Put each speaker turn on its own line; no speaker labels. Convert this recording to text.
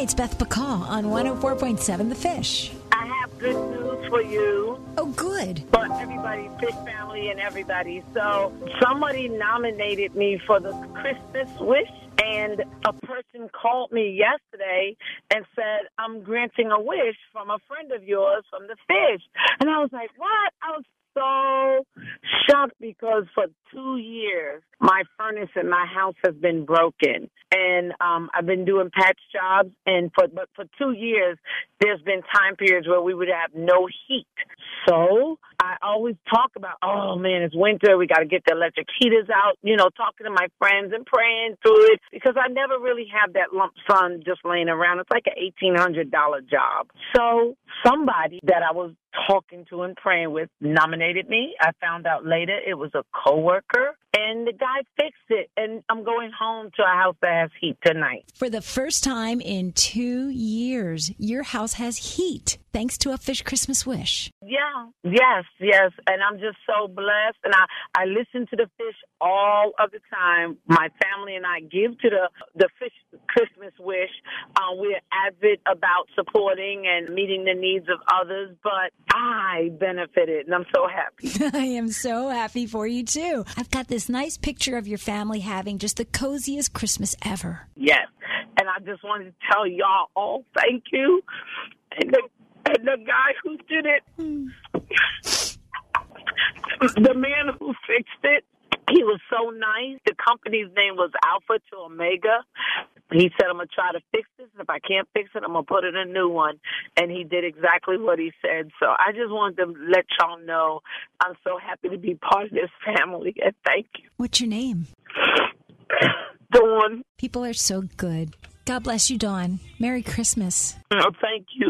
Hi, it's Beth Bacall on 104.7 The Fish.
I have good news for you,
Oh, good.
for everybody, Fish family, and everybody. So, somebody nominated me for the Christmas wish, and a person called me yesterday and said, I'm granting a wish from a friend of yours from the Fish. And I was like, what? I was so shocked because for two years my furnace in my house has been broken and um I've been doing patch jobs and for but for two years there's been time periods where we would have no heat. So always talk about, oh man, it's winter, we gotta get the electric heaters out, you know, talking to my friends and praying through it because I never really have that lump sum just laying around. It's like an eighteen hundred dollar job. So somebody that I was talking to and praying with nominated me. I found out later it was a coworker and the guy fixed it and I'm going home to a house that has heat tonight.
For the first time in two years, your house has heat thanks to a fish Christmas wish.
Yeah, yes, yes. And I'm just so blessed. And I, I listen to the fish all of the time. My family and I give to the, the fish Christmas wish. Uh, we're avid about supporting and meeting the needs of others, but I benefited and I'm so happy.
I am so happy for you too. I've got this nice picture of your family having just the coziest Christmas ever.
Yes. And I just wanted to tell y'all all thank you. And the, and the guy who did it, the man who fixed it, he was so nice. The company's name was Alpha to Omega. He said, I'm going to try to fix this. If I can't fix it, I'm going to put in a new one. And he did exactly what he said. So I just wanted to let y'all know I'm so happy to be part of this family. And thank you.
What's your name?
Dawn,
People are so good. God bless you, Dawn. Merry Christmas.
oh, thank you.